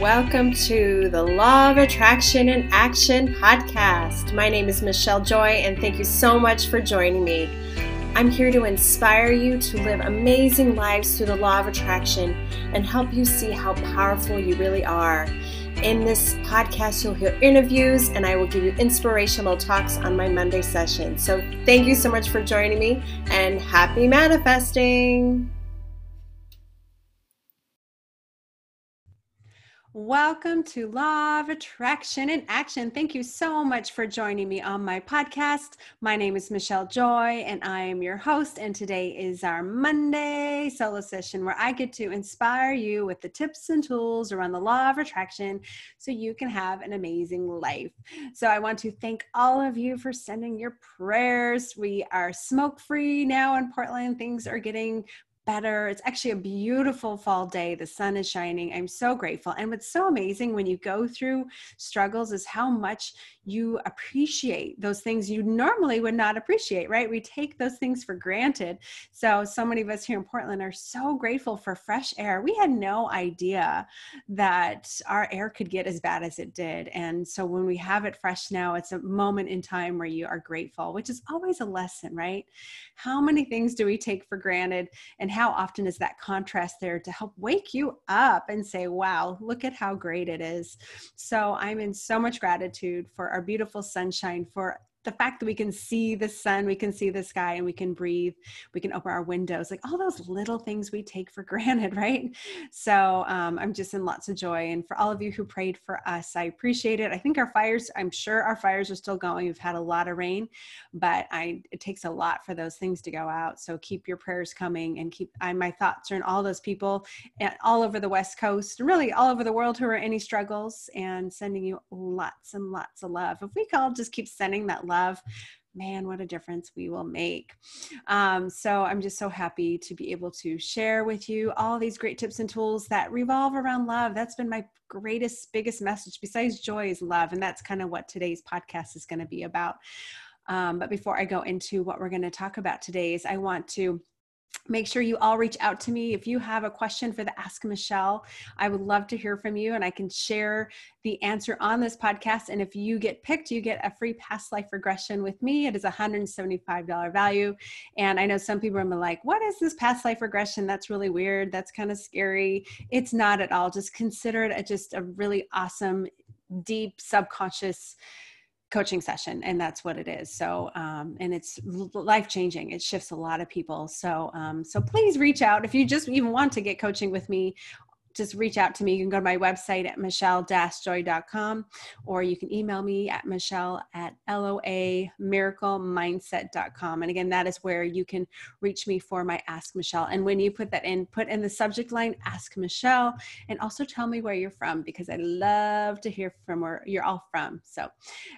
Welcome to the Law of Attraction and Action podcast. My name is Michelle Joy, and thank you so much for joining me. I'm here to inspire you to live amazing lives through the law of attraction and help you see how powerful you really are. In this podcast, you'll hear interviews and I will give you inspirational talks on my Monday session. So, thank you so much for joining me and happy manifesting. Welcome to Law of Attraction in Action. Thank you so much for joining me on my podcast. My name is Michelle Joy, and I am your host. And today is our Monday solo session where I get to inspire you with the tips and tools around the law of attraction so you can have an amazing life. So, I want to thank all of you for sending your prayers. We are smoke free now in Portland. Things are getting better. It's actually a beautiful fall day. The sun is shining. I'm so grateful. And what's so amazing when you go through struggles is how much you appreciate those things you normally would not appreciate, right? We take those things for granted. So, so many of us here in Portland are so grateful for fresh air. We had no idea that our air could get as bad as it did. And so, when we have it fresh now, it's a moment in time where you are grateful, which is always a lesson, right? How many things do we take for granted? And how often is that contrast there to help wake you up and say, wow, look at how great it is. So I'm in so much gratitude for our beautiful sunshine, for the fact that we can see the sun, we can see the sky, and we can breathe, we can open our windows, like all those little things we take for granted, right? So um, I'm just in lots of joy. And for all of you who prayed for us, I appreciate it. I think our fires, I'm sure our fires are still going. We've had a lot of rain, but I it takes a lot for those things to go out. So keep your prayers coming and keep I, my thoughts are in all those people all over the West Coast, and really all over the world who are in any struggles, and sending you lots and lots of love. If we could all just keep sending that love man, what a difference we will make. Um, so I'm just so happy to be able to share with you all these great tips and tools that revolve around love. That's been my greatest, biggest message besides joy is love. And that's kind of what today's podcast is going to be about. Um, but before I go into what we're going to talk about today is I want to make sure you all reach out to me. If you have a question for the ask michelle i would love to hear from you and i can share the answer on this podcast. And if you get picked you get a free past life regression with me. It is a $175 value. And i know some people are like what is this past life regression? That's really weird. That's kind of scary. It's not at all. Just consider it just a really awesome deep subconscious coaching session and that's what it is. So um, and it's life changing it shifts a lot of people. So um, so please reach out if you just even want to get coaching with me just reach out to me. You can go to my website at michelle-joy.com or you can email me at michelle at loamiraclemindset.com. And again, that is where you can reach me for my Ask Michelle. And when you put that in, put in the subject line, Ask Michelle, and also tell me where you're from because I love to hear from where you're all from. So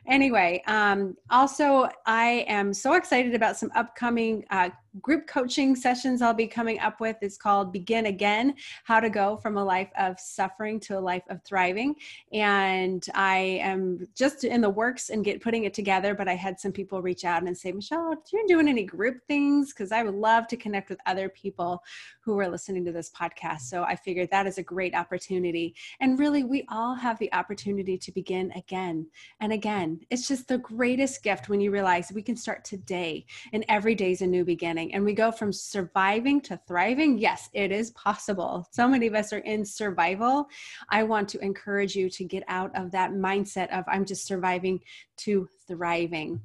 anyway, um, also I am so excited about some upcoming uh, group coaching sessions I'll be coming up with. is called Begin Again How to Go from a Life of Suffering to a Life of Thriving. And I am just in the works and get putting it together, but I had some people reach out and say, Michelle, are you doing any group things? Because I would love to connect with other people who are listening to this podcast. So I figured that is a great opportunity. And really, we all have the opportunity to begin again and again. It's just the greatest gift when you realize we can start today and every day is a new beginning. And we go from surviving to thriving. Yes, it is possible. So many of us are in survival. I want to encourage you to get out of that mindset of I'm just surviving to thriving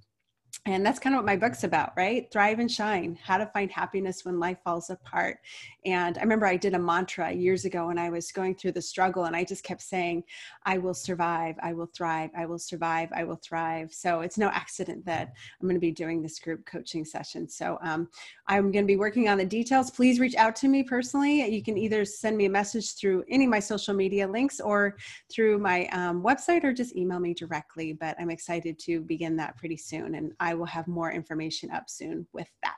and that's kind of what my book's about right? Thrive and shine how to find happiness when life falls apart. And i remember i did a mantra years ago when i was going through the struggle and i just kept saying i will survive i will thrive i will survive i will thrive. So it's no accident that i'm going to be doing this group coaching session. So um, i'm going to be working on the details. Please reach out to me personally. You can either send me a message through any of my social media links or through my um, website or just email me directly but i'm excited to begin that pretty soon and i will have more information up soon with that.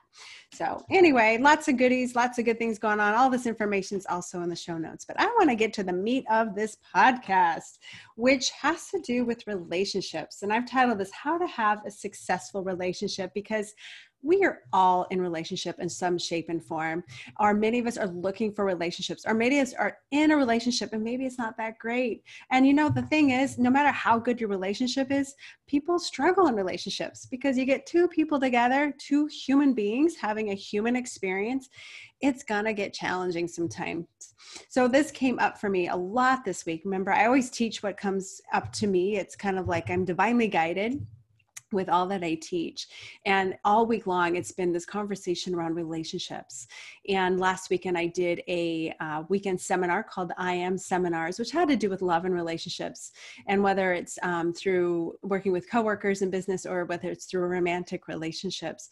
So, anyway, lots of goodies, lots of good things going on. All this information is also in the show notes. But I want to get to the meat of this podcast, which has to do with relationships. And I've titled this How to Have a Successful Relationship because we are all in relationship in some shape and form or many of us are looking for relationships or many of us are in a relationship and maybe it's not that great. And you know the thing is no matter how good your relationship is people struggle in relationships because you get two people together two human beings having a human experience it's gonna get challenging sometimes. So this came up for me a lot this week. Remember i always teach what comes up to me. It's kind of like i'm divinely guided with all that I teach. And all week long, it's been this conversation around relationships. And last weekend, I did a uh, weekend seminar called I Am Seminars, which had to do with love and relationships. And whether it's um, through working with coworkers in business or whether it's through romantic relationships.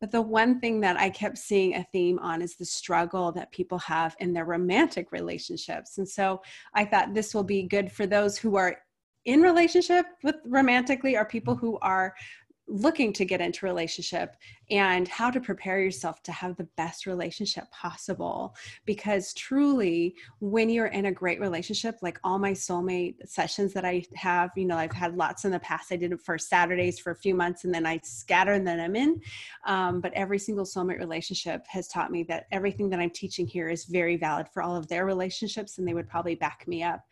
But the one thing that I kept seeing a theme on is the struggle that people have in their romantic relationships. And so I thought this will be good for those who are in relationship with romantically are people who are looking to get into relationship and how to prepare yourself to have the best relationship possible. Because truly when you're in a great relationship like all my soulmate sessions that i have you know i've had lots in the past. I did it for saturdays for a few months and then i scatter and then i'm in. Um, but every single soulmate relationship has taught me that everything that i'm teaching here is very valid for all of their relationships and they would probably back me up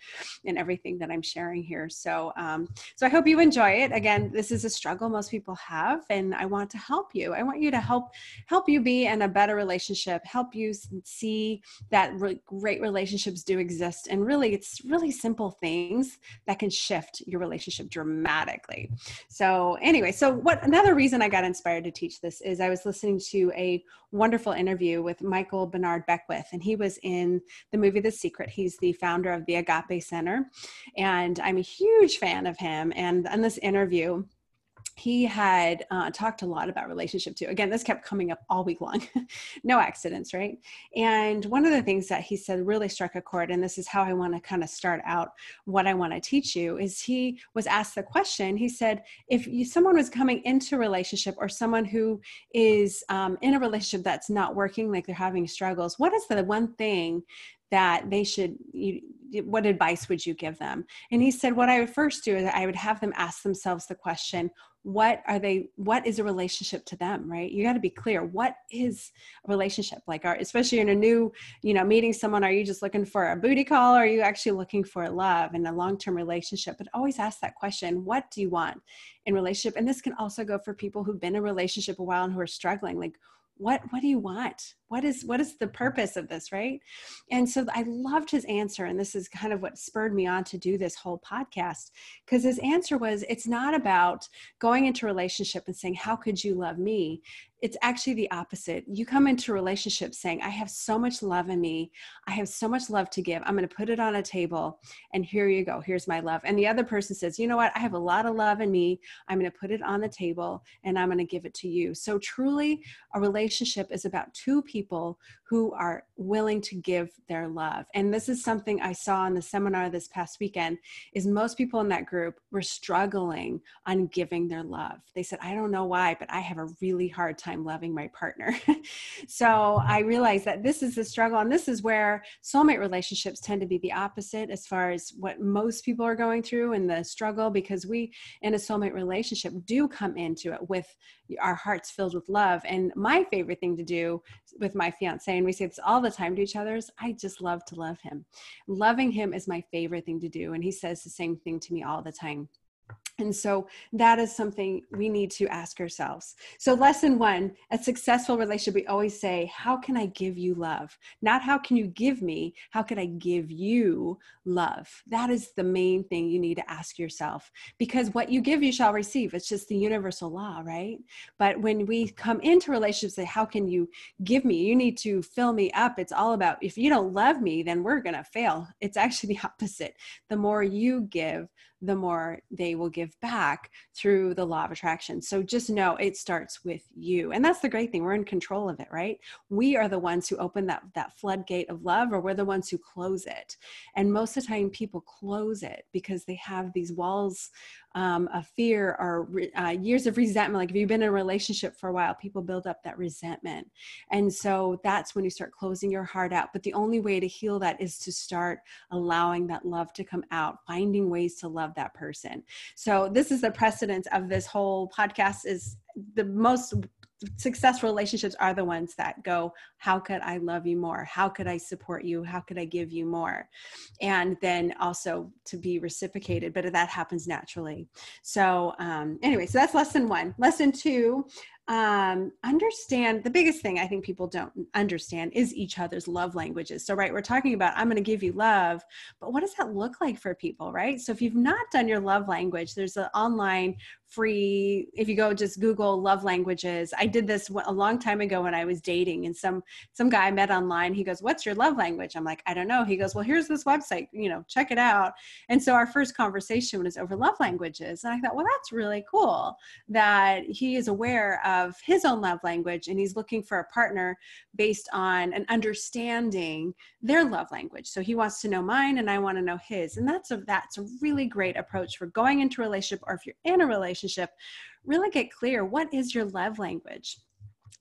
in everything that i'm sharing here. So um, so i hope you enjoy it. Again this is a struggle most people have and i want to help you. I want you to help help you be in a better relationship help you see that re- great relationships do exist and really it's really simple things that can shift your relationship dramatically. So anyway so what another reason i got inspired to teach this is i was listening to a wonderful interview with michael bernard beckwith and he was in the movie the secret. He's the founder of the agape center and i'm a huge fan of him and in this interview he had uh, talked a lot about relationship too. Again, this kept coming up all week long. no accidents, right? And one of the things that he said really struck a chord, and this is how I want to kind of start out what I want to teach you, is he was asked the question. He said, if you, someone was coming into relationship or someone who is um, in a relationship that's not working, like they're having struggles, what is the one thing that they should you, what advice would you give them and he said what i would first do is i would have them ask themselves the question what are they what is a relationship to them right? You got to be clear what is a relationship? Like are especially in a new you know meeting someone are you just looking for a booty call or are you actually looking for love and a long-term relationship? But always ask that question what do you want in relationship? And this can also go for people who've been in a relationship a while and who are struggling like what what do you want what is what is the purpose of this right? And so i loved his answer and this is kind of what spurred me on to do this whole podcast because his answer was it's not about going into relationship and saying how could you love me it's actually the opposite. You come into a relationship saying i have so much love in me. I have so much love to give. I'm going to put it on a table and here you go. Here's my love. And the other person says you know what? I have a lot of love in me. I'm going to put it on the table and i'm going to give it to you. So truly a relationship is about two people people who are willing to give their love. And this is something i saw in the seminar this past weekend is most people in that group were struggling on giving their love. They said i don't know why but i have a really hard time loving my partner. So i realized that this is the struggle and this is where soulmate relationships tend to be the opposite as far as what most people are going through in the struggle because we in a soulmate relationship do come into it with our hearts filled with love. And my favorite thing to do with my fiance and we say this all the time to each other is i just love to love him. Loving him is my favorite thing to do and he says the same thing to me all the time and so that is something we need to ask ourselves. So, lesson one a successful relationship, we always say, How can I give you love? Not how can you give me, how can I give you love? That is the main thing you need to ask yourself because what you give, you shall receive. It's just the universal law, right? But when we come into relationships, say, How can you give me? You need to fill me up. It's all about if you don't love me, then we're going to fail. It's actually the opposite. The more you give, the more they will give back through the law of attraction. So just know it starts with you. And that's the great thing. We're in control of it, right? We are the ones who open that, that floodgate of love, or we're the ones who close it. And most of the time, people close it because they have these walls um, a fear or uh, years of resentment. Like if you've been in a relationship for a while, people build up that resentment. And so that's when you start closing your heart out. But the only way to heal that is to start allowing that love to come out, finding ways to love that person. So this is the precedence of this whole podcast is the most successful relationships are the ones that go how could i love you more? How could i support you? How could i give you more? And then also to be reciprocated but that happens naturally. So um, anyway so that's lesson one. Lesson two um, understand the biggest thing I think people don't understand is each other's love languages. So, right, we're talking about I'm going to give you love, but what does that look like for people, right? So, if you've not done your love language, there's an online free if you go just google love languages i did this a long time ago when i was dating and some some guy i met online he goes what's your love language i'm like i don't know he goes well here's this website you know check it out and so our first conversation was over love languages and i thought well that's really cool that he is aware of his own love language and he's looking for a partner based on an understanding their love language so he wants to know mine and i want to know his and that's a that's a really great approach for going into a relationship or if you're in a relationship, really get clear what is your love language?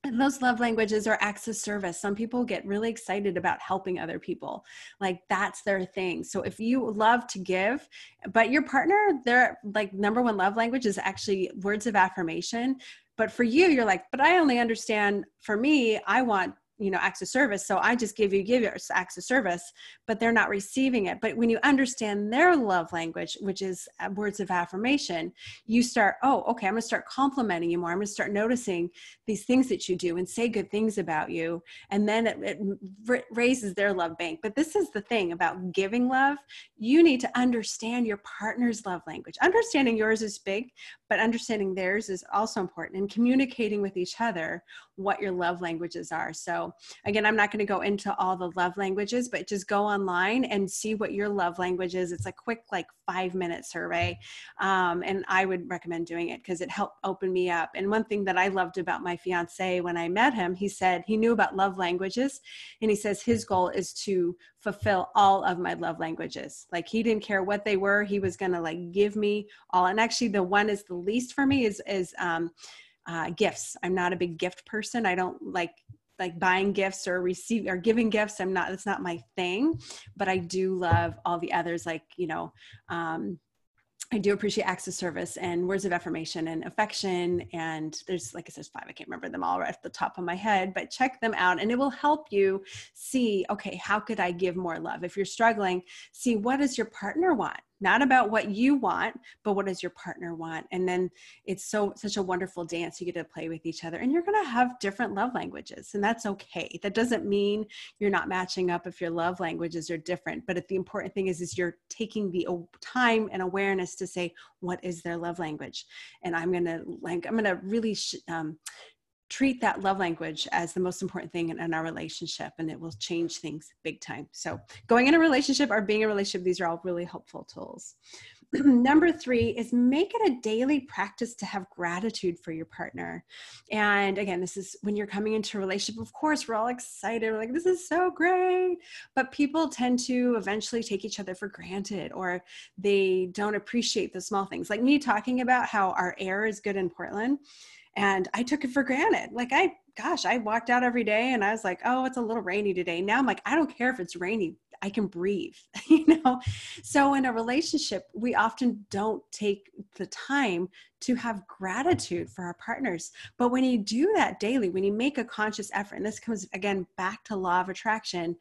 And those love languages are acts of service. Some people get really excited about helping other people. Like that's their thing. So if you love to give, but your partner, their like number one love language is actually words of affirmation. But for you, you're like, but I only understand for me, I want you know acts of service. So i just give you give your acts of service but they're not receiving it. But when you understand their love language which is uh, words of affirmation you start oh okay i'm going to start complimenting you more. I'm going to start noticing these things that you do and say good things about you. And then it, it raises their love bank. But this is the thing about giving love. You need to understand your partner's love language. Understanding yours is big but understanding theirs is also important. And communicating with each other what your love languages are so again, I'm not going to go into all the love languages, but just go online and see what your love language is. It's a quick, like five minute survey. Um, and I would recommend doing it because it helped open me up. And one thing that I loved about my fiance when I met him, he said he knew about love languages. And he says his goal is to fulfill all of my love languages. Like he didn't care what they were. He was going to like give me all. And actually the one is the least for me is, is, um, uh, gifts. I'm not a big gift person. I don't like like buying gifts or receiving or giving gifts i'm not that's not my thing but i do love all the others like you know um, I do appreciate acts of service and words of affirmation and affection. And there's, like I said, five. I can't remember them all right at the top of my head, but check them out and it will help you see, okay, how could I give more love? If you're struggling, see what does your partner want? Not about what you want but what does your partner want? And then it's so such a wonderful dance. You get to play with each other and you're going to have different love languages and that's okay. That doesn't mean you're not matching up if your love languages are different but the important thing is is you're taking the time and awareness to say what is their love language? And i'm going to like i'm going to really sh- um, treat that love language as the most important thing in, in, our relationship and it will change things big time. So going in a relationship or being in a relationship these are all really helpful tools. Number three is make it a daily practice to have gratitude for your partner. And again this is when you're coming into a relationship of course we're all excited. We're like this is so great. But people tend to eventually take each other for granted or they don't appreciate the small things. Like me talking about how our air is good in portland and I took it for granted. Like I, gosh, I walked out every day and I was like, oh, it's a little rainy today. Now I'm like, I don't care if it's rainy. I can breathe, you know? So in a relationship, we often don't take the time to have gratitude for our partners. But when you do that daily, when you make a conscious effort, and this comes again back to law of attraction,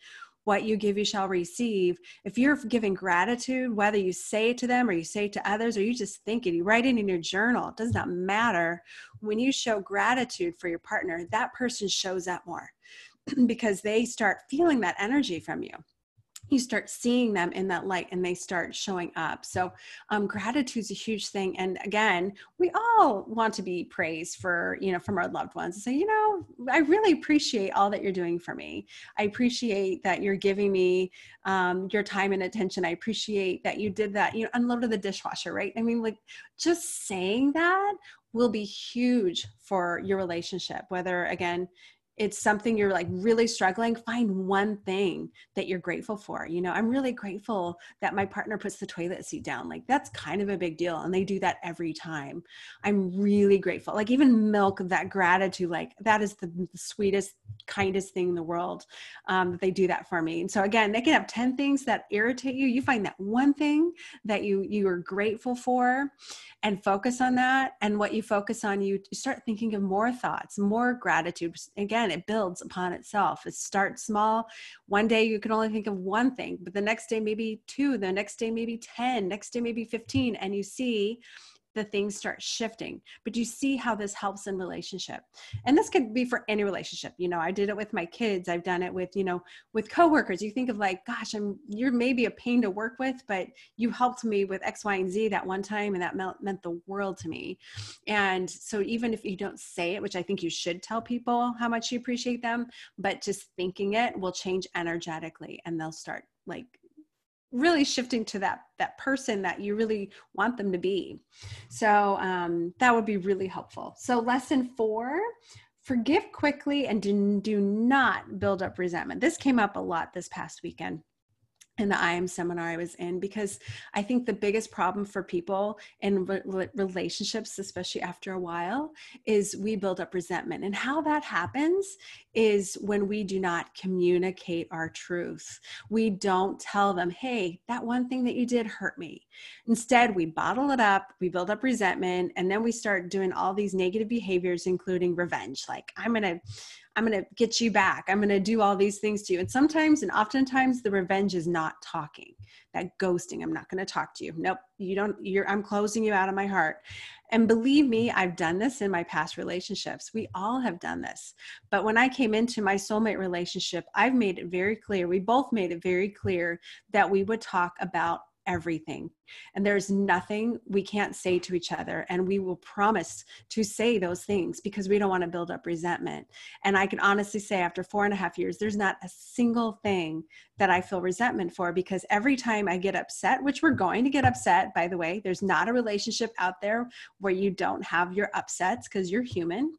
what you give you shall receive. If you're giving gratitude whether you say it to them or you say it to others or you just think it you write it in your journal it does not matter. When you show gratitude for your partner that person shows up more because they start feeling that energy from you you start seeing them in that light and they start showing up. So, um, gratitude is a huge thing. And again, we all want to be praised for, you know, from our loved ones and say, you know, I really appreciate all that you're doing for me. I appreciate that you're giving me um, your time and attention. I appreciate that you did that, you know, unloaded the dishwasher, right? I mean, like just saying that will be huge for your relationship, whether again, it's something you're like really struggling, find one thing that you're grateful for. You know, I'm really grateful that my partner puts the toilet seat down. Like that's kind of a big deal. And they do that every time. I'm really grateful. Like even milk, that gratitude, like that is the, sweetest, kindest thing in the world um, that they do that for me. And so again, they can have 10 things that irritate you. You find that one thing that you you are grateful for and focus on that. And what you focus on, you start thinking of more thoughts, more gratitude. Again, it builds upon itself. It starts small. One day you can only think of one thing, but the next day maybe two, the next day maybe 10, next day maybe 15. And you see the things start shifting but you see how this helps in relationship. And this could be for any relationship you know i did it with my kids i've done it with you know with coworkers. You think of like gosh i'm you're maybe a pain to work with but you helped me with x y and z that one time and that meant, meant the world to me. And so even if you don't say it which i think you should tell people how much you appreciate them but just thinking it will change energetically and they'll start like really shifting to that that person that you really want them to be. So um, that would be really helpful. So lesson four forgive quickly and do, do not build up resentment. This came up a lot this past weekend in the I am seminar I was in because I think the biggest problem for people in re- relationships, especially after a while, is we build up resentment. And how that happens is when we do not communicate our truth. We don't tell them, hey, that one thing that you did hurt me. Instead, we bottle it up, we build up resentment, and then we start doing all these negative behaviors, including revenge. Like, I'm going to, I'm going to get you back. I'm going to do all these things to you. And sometimes and oftentimes the revenge is not talking. That ghosting, I'm not going to talk to you. Nope, you don't you're I'm closing you out of my heart. And believe me, I've done this in my past relationships. We all have done this. But when I came into my soulmate relationship, I've made it very clear. We both made it very clear that we would talk about everything. And there's nothing we can't say to each other. And we will promise to say those things because we don't want to build up resentment. And I can honestly say, after four and a half years, there's not a single thing that I feel resentment for because every time I get upset, which we're going to get upset, by the way, there's not a relationship out there where you don't have your upsets because you're human.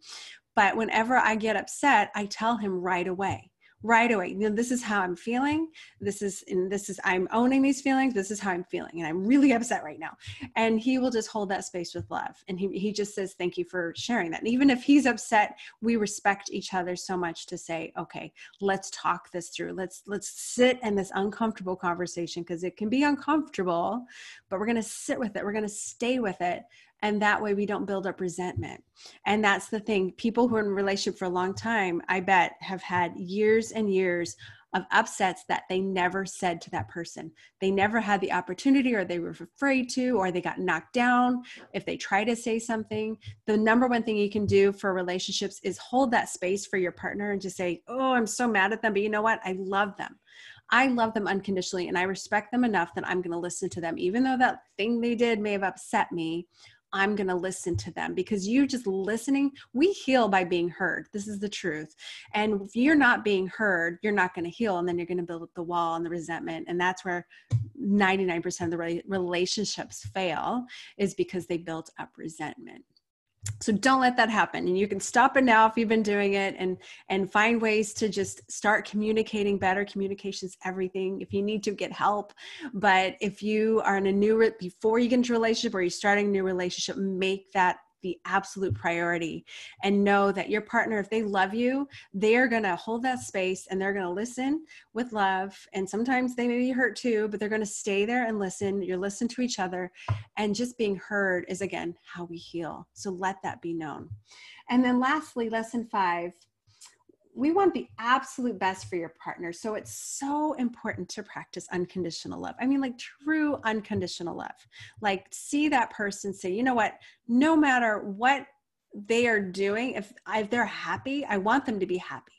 But whenever I get upset, I tell him right away right away you know this is how i'm feeling. This is and this is i'm owning these feelings. This is how i'm feeling and i'm really upset right now. And he will just hold that space with love and he, he just says thank you for sharing that. And even if he's upset we respect each other so much to say okay let's talk this through. Let's let's sit in this uncomfortable conversation because it can be uncomfortable but we're going to sit with it. We're going to stay with it and that way we don't build up resentment. And that's the thing people who are in a relationship for a long time i bet have had years and years of upsets that they never said to that person. They never had the opportunity or they were afraid to or they got knocked down if they try to say something. The number one thing you can do for relationships is hold that space for your partner and just say oh i'm so mad at them but you know what? I love them. I love them unconditionally and I respect them enough that I'm going to listen to them. Even though that thing they did may have upset me, I'm going to listen to them because you just listening, we heal by being heard. This is the truth. And if you're not being heard, you're not going to heal. And then you're going to build up the wall and the resentment. And that's where 99% of the relationships fail is because they built up resentment so don't let that happen. And you can stop it now if you've been doing it and and find ways to just start communicating better. Communications everything. If you need to get help but if you are in a new before you get into a relationship or you're starting a new relationship make that the absolute priority and know that your partner if they love you they're going to hold that space and they're going to listen with love. And sometimes they may be hurt too but they're going to stay there and listen. You're listening to each other and just being heard is again how we heal. So let that be known. And then lastly lesson 5 we want the absolute best for your partner. So it's so important to practice unconditional love. I mean, like true unconditional love. Like, see that person say, you know what, no matter what they are doing, if, if they're happy, I want them to be happy.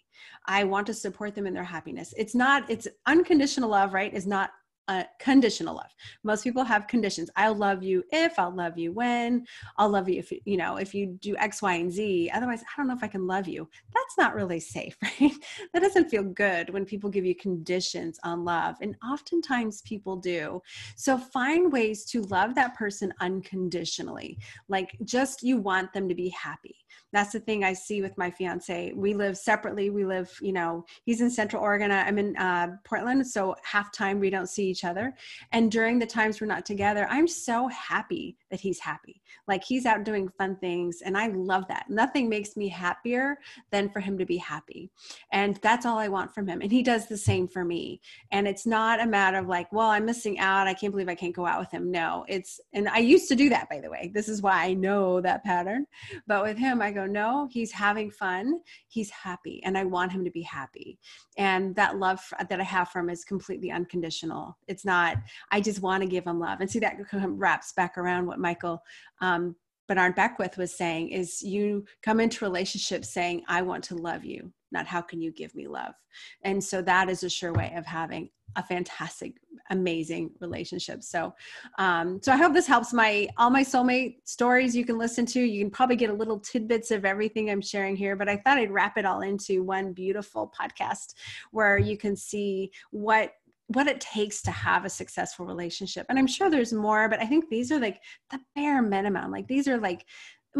I want to support them in their happiness. It's not, it's unconditional love, right? Is not uh, conditional love. Most people have conditions. I'll love you if, I'll love you when, I'll love you if, you know, if you do X, Y, and Z. Otherwise, I don't know if I can love you. That's not really safe, right? that doesn't feel good when people give you conditions on love. And oftentimes people do. So find ways to love that person unconditionally. Like just you want them to be happy that's the thing I see with my fiance. We live separately. We live, you know, he's in Central Oregon. I'm in uh, Portland. So half time we don't see each other. And during the times we're not together, I'm so happy that he's happy. Like he's out doing fun things. And I love that. Nothing makes me happier than for him to be happy. And that's all I want from him. And he does the same for me. And it's not a matter of like, well, I'm missing out. I can't believe I can't go out with him. No, it's, and I used to do that, by the way. This is why I know that pattern. But with him, I go, no, he's having fun. He's happy. And I want him to be happy. And that love that I have for him is completely unconditional. It's not, I just want to give him love. And see, that wraps back around what Michael um, Bernard Beckwith was saying is you come into relationships saying, I want to love you, not how can you give me love. And so that is a sure way of having a fantastic amazing relationship. So um so i hope this helps my all my soulmate stories you can listen to. You can probably get a little tidbits of everything i'm sharing here but i thought i'd wrap it all into one beautiful podcast where you can see what what it takes to have a successful relationship. And i'm sure there's more but i think these are like the bare minimum. Like these are like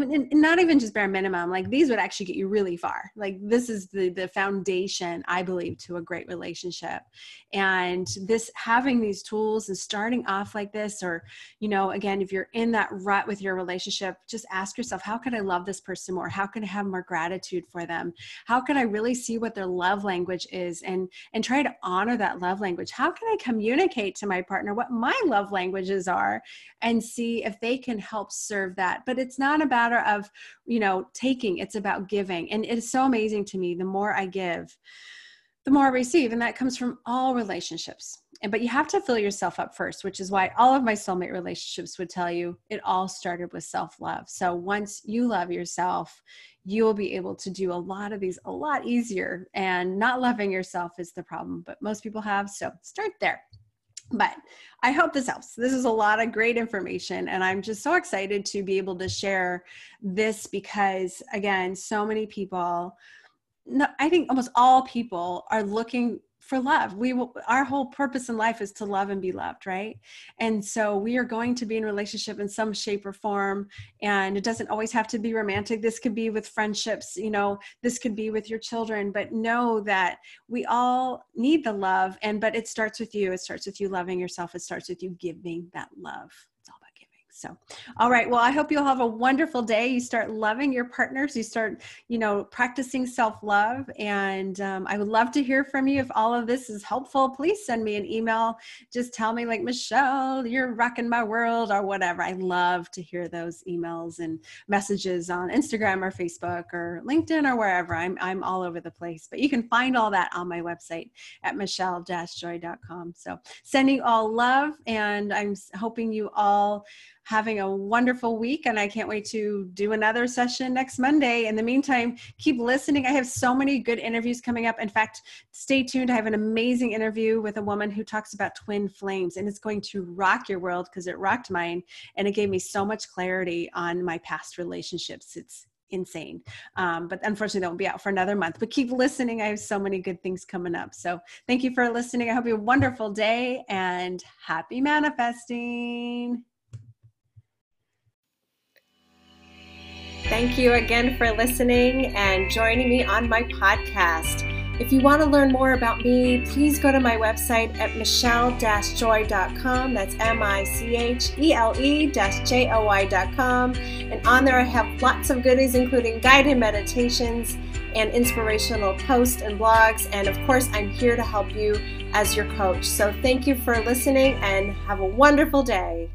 not even just bare minimum like these would actually get you really far. Like this is the the foundation i believe to a great relationship. And this having these tools and starting off like this or you know again if you're in that rut with your relationship just ask yourself how can i love this person more? How can i have more gratitude for them? How can i really see what their love language is and and try to honor that love language? How can i communicate to my partner what my love languages are and see if they can help serve that? But it's not about matter of you know taking it's about giving and it's so amazing to me the more i give the more I receive. And that comes from all relationships. And but you have to fill yourself up first, which is why all of my soulmate relationships would tell you it all started with self-love. So once you love yourself, you will be able to do a lot of these a lot easier. And not loving yourself is the problem, but most people have. So start there. But I hope this helps. This is a lot of great information, and I'm just so excited to be able to share this because, again, so many people, I think almost all people are looking for love. We will, our whole purpose in life is to love and be loved, right? And so we are going to be in relationship in some shape or form. And it doesn't always have to be romantic. This could be with friendships, you know, this could be with your children, but know that we all need the love. And but it starts with you. It starts with you loving yourself. It starts with you giving that love. So, all right. Well, I hope you'll have a wonderful day. You start loving your partners. You start, you know, practicing self love. And um, I would love to hear from you. If all of this is helpful, please send me an email. Just tell me, like, Michelle, you're rocking my world or whatever. I love to hear those emails and messages on Instagram or Facebook or LinkedIn or wherever. I'm, I'm all over the place. But you can find all that on my website at michelle joy.com. So, sending all love. And I'm hoping you all having a wonderful week and I can't wait to do another session next Monday. In the meantime, keep listening. I have so many good interviews coming up. In fact, stay tuned. I have an amazing interview with a woman who talks about twin flames and it's going to rock your world because it rocked mine and it gave me so much clarity on my past relationships. It's insane. Um, but unfortunately, that won't be out for another month. But keep listening. I have so many good things coming up. So thank you for listening. I hope you have a wonderful day and happy manifesting. Thank you again for listening and joining me on my podcast. If you want to learn more about me, please go to my website at michelle-joy.com. That's M-I-C-H-E-L-E J-O-Y.com. And on there I have lots of goodies, including guided meditations and inspirational posts and blogs. And of course, I'm here to help you as your coach. So thank you for listening and have a wonderful day.